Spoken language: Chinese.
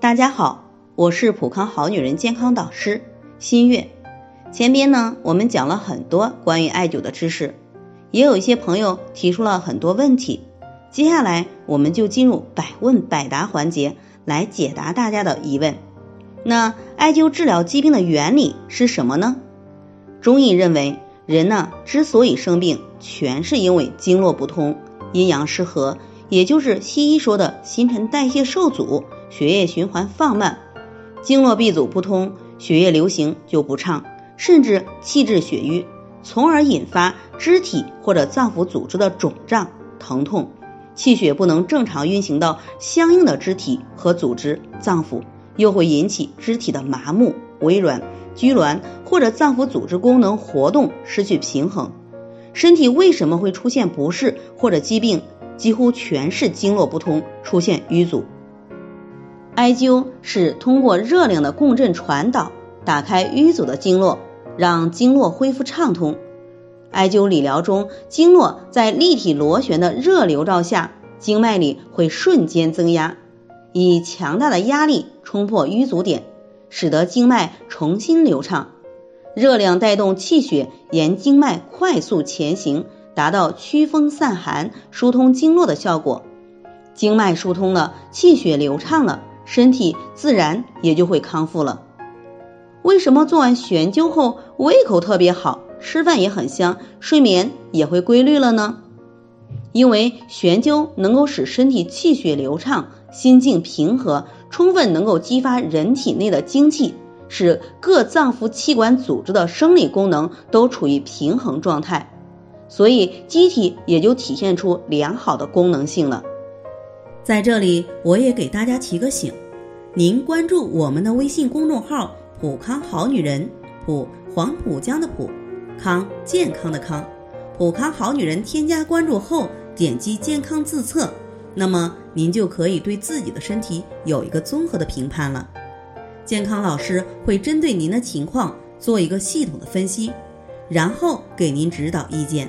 大家好，我是普康好女人健康导师新月。前边呢，我们讲了很多关于艾灸的知识，也有一些朋友提出了很多问题。接下来，我们就进入百问百答环节，来解答大家的疑问。那艾灸治疗疾病的原理是什么呢？中医认为，人呢之所以生病，全是因为经络不通、阴阳失和，也就是西医说的新陈代谢受阻。血液循环放慢，经络闭阻不通，血液流行就不畅，甚至气滞血瘀，从而引发肢体或者脏腑组织的肿胀、疼痛，气血不能正常运行到相应的肢体和组织、脏腑，又会引起肢体的麻木、微软、拘挛，或者脏腑组织功能活动失去平衡。身体为什么会出现不适或者疾病？几乎全是经络不通，出现瘀阻。艾灸是通过热量的共振传导，打开淤阻的经络，让经络恢复畅通。艾灸理疗中，经络在立体螺旋的热流照下，经脉里会瞬间增压，以强大的压力冲破淤阻点，使得经脉重新流畅。热量带动气血沿经脉快速前行，达到驱风散寒、疏通经络的效果。经脉疏通了，气血流畅了。身体自然也就会康复了。为什么做完悬灸后胃口特别好，吃饭也很香，睡眠也会规律了呢？因为悬灸能够使身体气血流畅，心境平和，充分能够激发人体内的精气，使各脏腑器官组织的生理功能都处于平衡状态，所以机体也就体现出良好的功能性了。在这里，我也给大家提个醒：您关注我们的微信公众号“普康好女人”，普黄浦江的浦，康健康的康，普康好女人。添加关注后，点击健康自测，那么您就可以对自己的身体有一个综合的评判了。健康老师会针对您的情况做一个系统的分析，然后给您指导意见。